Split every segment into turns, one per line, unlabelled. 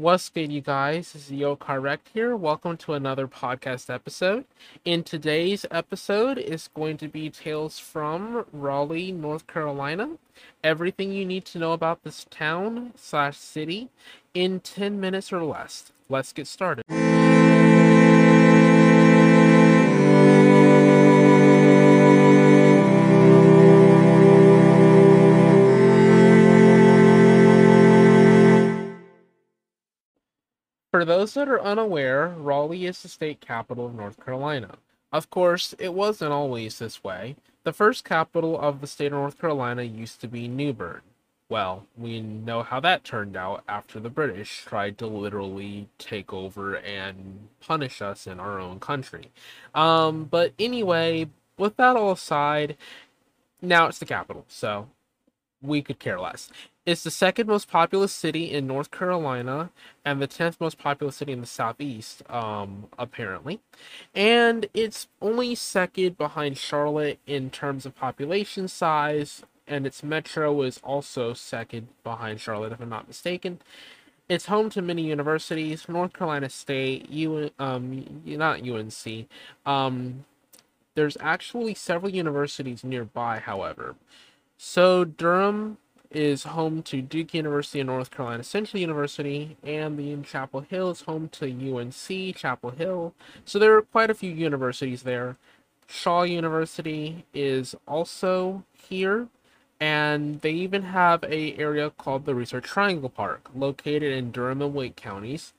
What's good, you guys? This is Yo Car Wrecked here. Welcome to another podcast episode. In today's episode is going to be tales from Raleigh, North Carolina. Everything you need to know about this town slash city in 10 minutes or less. Let's get started. For those that are unaware, Raleigh is the state capital of North Carolina. Of course, it wasn't always this way. The first capital of the state of North Carolina used to be New Bern. Well, we know how that turned out after the British tried to literally take over and punish us in our own country. Um, but anyway, with that all aside, now it's the capital, so we could care less. It's the second most populous city in North Carolina and the 10th most populous city in the Southeast, um, apparently. And it's only second behind Charlotte in terms of population size, and its metro is also second behind Charlotte, if I'm not mistaken. It's home to many universities, North Carolina State, U, um, not UNC. Um, there's actually several universities nearby, however. So Durham is home to Duke University and North Carolina Central University, and the Chapel Hill is home to UNC Chapel Hill. So there are quite a few universities there. Shaw University is also here, and they even have a area called the Research Triangle Park, located in Durham and Wake counties,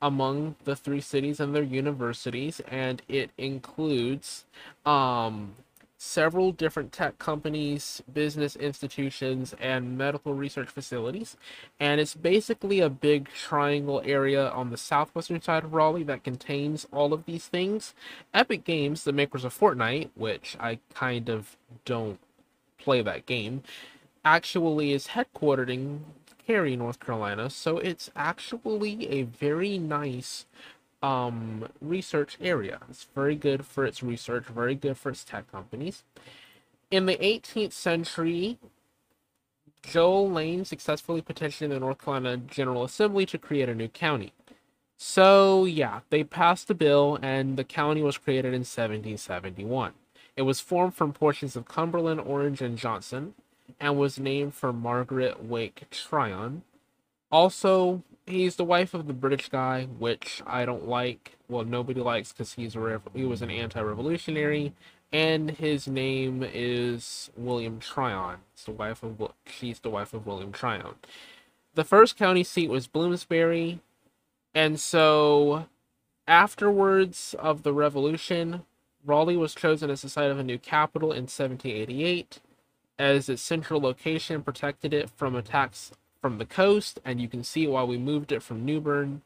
among the three cities and their universities, and it includes um, several different tech companies, business institutions, and medical research facilities. And it's basically a big triangle area on the southwestern side of Raleigh that contains all of these things. Epic Games, the makers of Fortnite, which I kind of don't play that game, actually is headquartered in Cary, North Carolina. So it's actually a very nice um, research area. It's very good for its research, very good for its tech companies. In the 18th century, Joel Lane successfully petitioned the North Carolina General Assembly to create a new county. So, yeah, they passed the bill and the county was created in 1771. It was formed from portions of Cumberland, Orange, and Johnston and was named for Margaret Wake Tryon. Also, he's the wife of the British guy, which I don't like. Well, nobody likes because he's a rev- he was an anti-revolutionary, and his name is William Tryon. It's the wife of she's the wife of William Tryon. The first county seat was Bloomsbury, and so afterwards of the revolution, Raleigh was chosen as the site of a new capital in 1788, as its central location protected it from attacks from the coast, and you can see why we moved it from New Bern.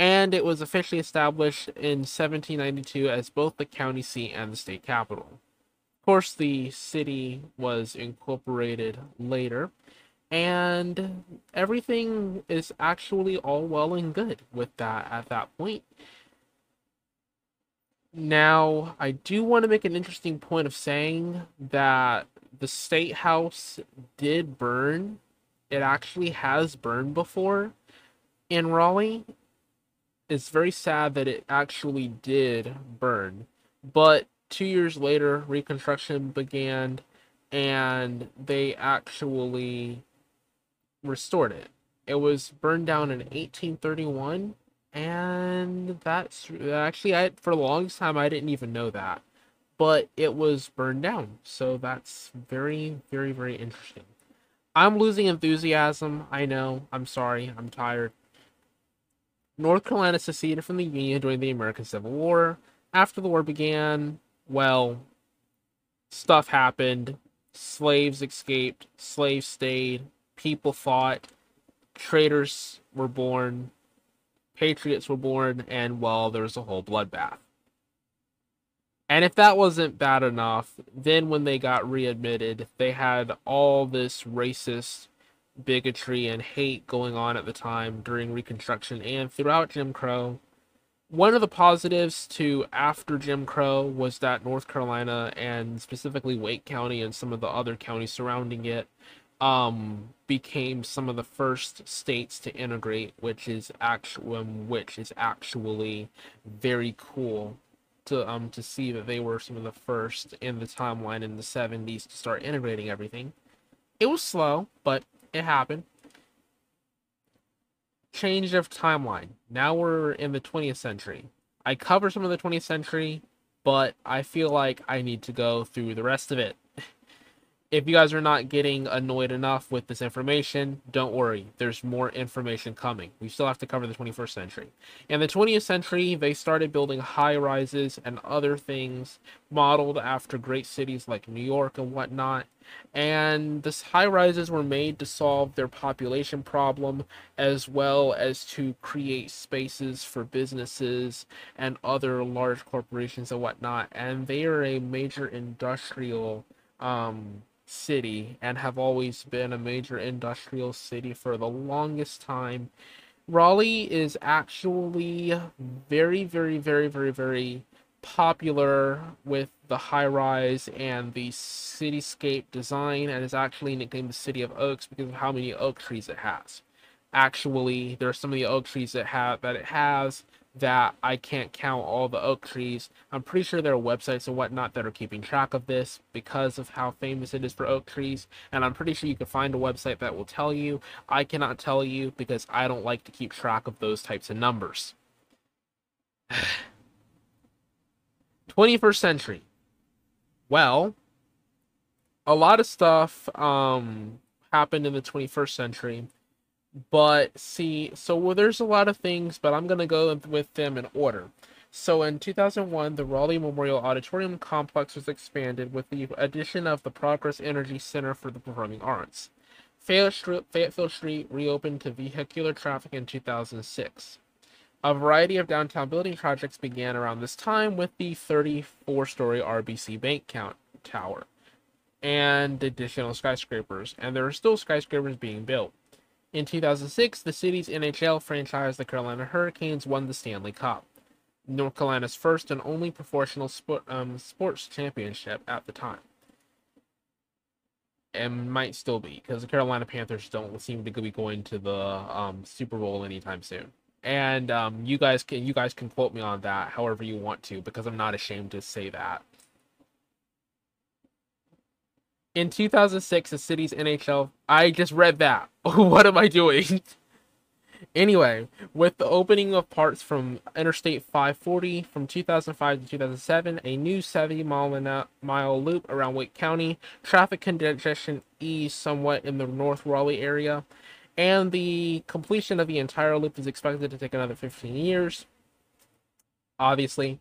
And it was officially established in 1792 as both the county seat and the state capital. Of course, the city was incorporated later, and everything is actually all well and good with that at that point. Now, I do want to make an interesting point of saying that the state house did burn it actually has burned before in Raleigh. It's very sad that it actually did burn. But two years later, reconstruction began and they actually restored it. It was burned down in 1831 and that's actually I for the longest time I didn't even know that. But it was burned down. So that's very very very interesting. I'm losing enthusiasm. I know. I'm sorry. I'm tired. North Carolina seceded from the Union during the American Civil War. After the war began, well, stuff happened. Slaves escaped. Slaves stayed. People fought. Traitors were born. Patriots were born. And, well, there was a whole bloodbath. And if that wasn't bad enough, then when they got readmitted, they had all this racist bigotry and hate going on at the time during Reconstruction and throughout Jim Crow. One of the positives to after Jim Crow was that North Carolina and specifically Wake County and some of the other counties surrounding it um, became some of the first states to integrate, which is actually which is actually very cool to um to see that they were some of the first in the timeline in the 70s to start integrating everything. It was slow, but it happened. Change of timeline. Now we're in the 20th century. I cover some of the 20th century, but I feel like I need to go through the rest of it if you guys are not getting annoyed enough with this information, don't worry. There's more information coming. We still have to cover the 21st century. In the 20th century, they started building high rises and other things modeled after great cities like New York and whatnot. And this high rises were made to solve their population problem as well as to create spaces for businesses and other large corporations and whatnot. And they are a major industrial um city and have always been a major industrial city for the longest time. Raleigh is actually very, very, very, very, very popular with the high rise and the cityscape design and is actually nicknamed the City of Oaks because of how many oak trees it has. Actually, there are some of the oak trees that have that it has that I can't count all the oak trees. I'm pretty sure there are websites and whatnot that are keeping track of this because of how famous it is for oak trees. And I'm pretty sure you can find a website that will tell you. I cannot tell you because I don't like to keep track of those types of numbers. 21st century. Well, a lot of stuff um, happened in the 21st century but see, so well, there's a lot of things, but I'm gonna go with them in order. So in 2001, the Raleigh Memorial Auditorium complex was expanded with the addition of the Progress Energy Center for the Performing Arts. Fayetteville Street reopened to vehicular traffic in 2006. A variety of downtown building projects began around this time with the 34 story RBC Bank Count Tower and additional skyscrapers, and there are still skyscrapers being built. In 2006, the city's NHL franchise, the Carolina Hurricanes, won the Stanley Cup, North Carolina's first and only professional sport, um, sports championship at the time. And might still be, because the Carolina Panthers don't seem to be going to the um, Super Bowl anytime soon. And um, you guys can you guys can quote me on that however you want to, because I'm not ashamed to say that. In 2006, the city's NHL. I just read that. what am I doing? anyway, with the opening of parts from Interstate 540 from 2005 to 2007, a new 70 mile, mile loop around Wake County, traffic congestion eased somewhat in the North Raleigh area, and the completion of the entire loop is expected to take another 15 years. Obviously,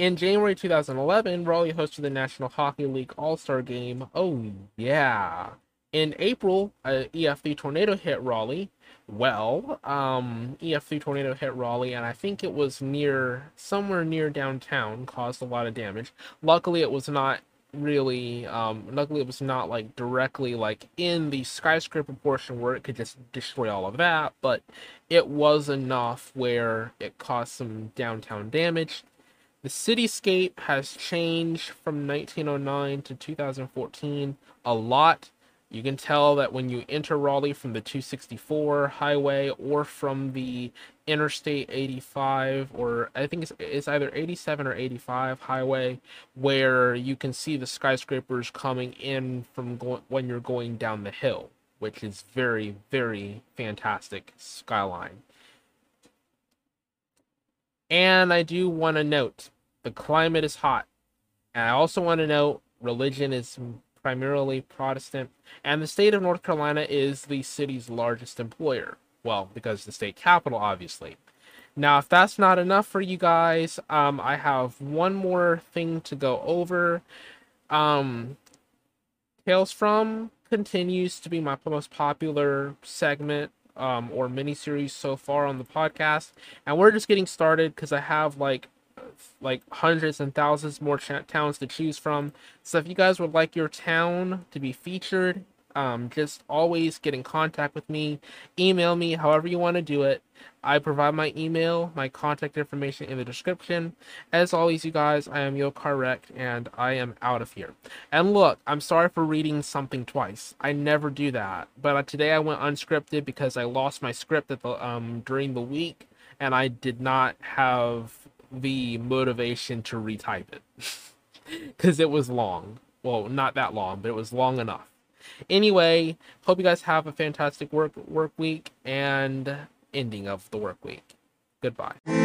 in January 2011, Raleigh hosted the National Hockey League All Star Game. Oh, yeah. In April, a EF3 tornado hit Raleigh. Well, um, EF3 tornado hit Raleigh, and I think it was near, somewhere near downtown, caused a lot of damage. Luckily, it was not really um luckily it was not like directly like in the skyscraper portion where it could just destroy all of that but it was enough where it caused some downtown damage the cityscape has changed from 1909 to 2014 a lot. You can tell that when you enter Raleigh from the 264 highway or from the Interstate 85, or I think it's, it's either 87 or 85 highway, where you can see the skyscrapers coming in from go- when you're going down the hill, which is very, very fantastic skyline. And I do want to note the climate is hot. And I also want to note religion is primarily Protestant, and the state of North Carolina is the city's largest employer. Well, because the state capital, obviously. Now, if that's not enough for you guys, um, I have one more thing to go over. Um, Tales from continues to be my most popular segment um, or mini series so far on the podcast, and we're just getting started because I have like like hundreds and thousands more ch- towns to choose from. So if you guys would like your town to be featured, Um, just always get in contact with me. Email me, however you want to do it. I provide my email, my contact information in the description. As always, you guys, I am Yo Wrecked, and I am out of here. And look, I'm sorry for reading something twice. I never do that. But today I went unscripted because I lost my script at the um during the week, and I did not have the motivation to retype it because it was long. Well, not that long, but it was long enough. Anyway, hope you guys have a fantastic work work week and ending of the work week. Goodbye.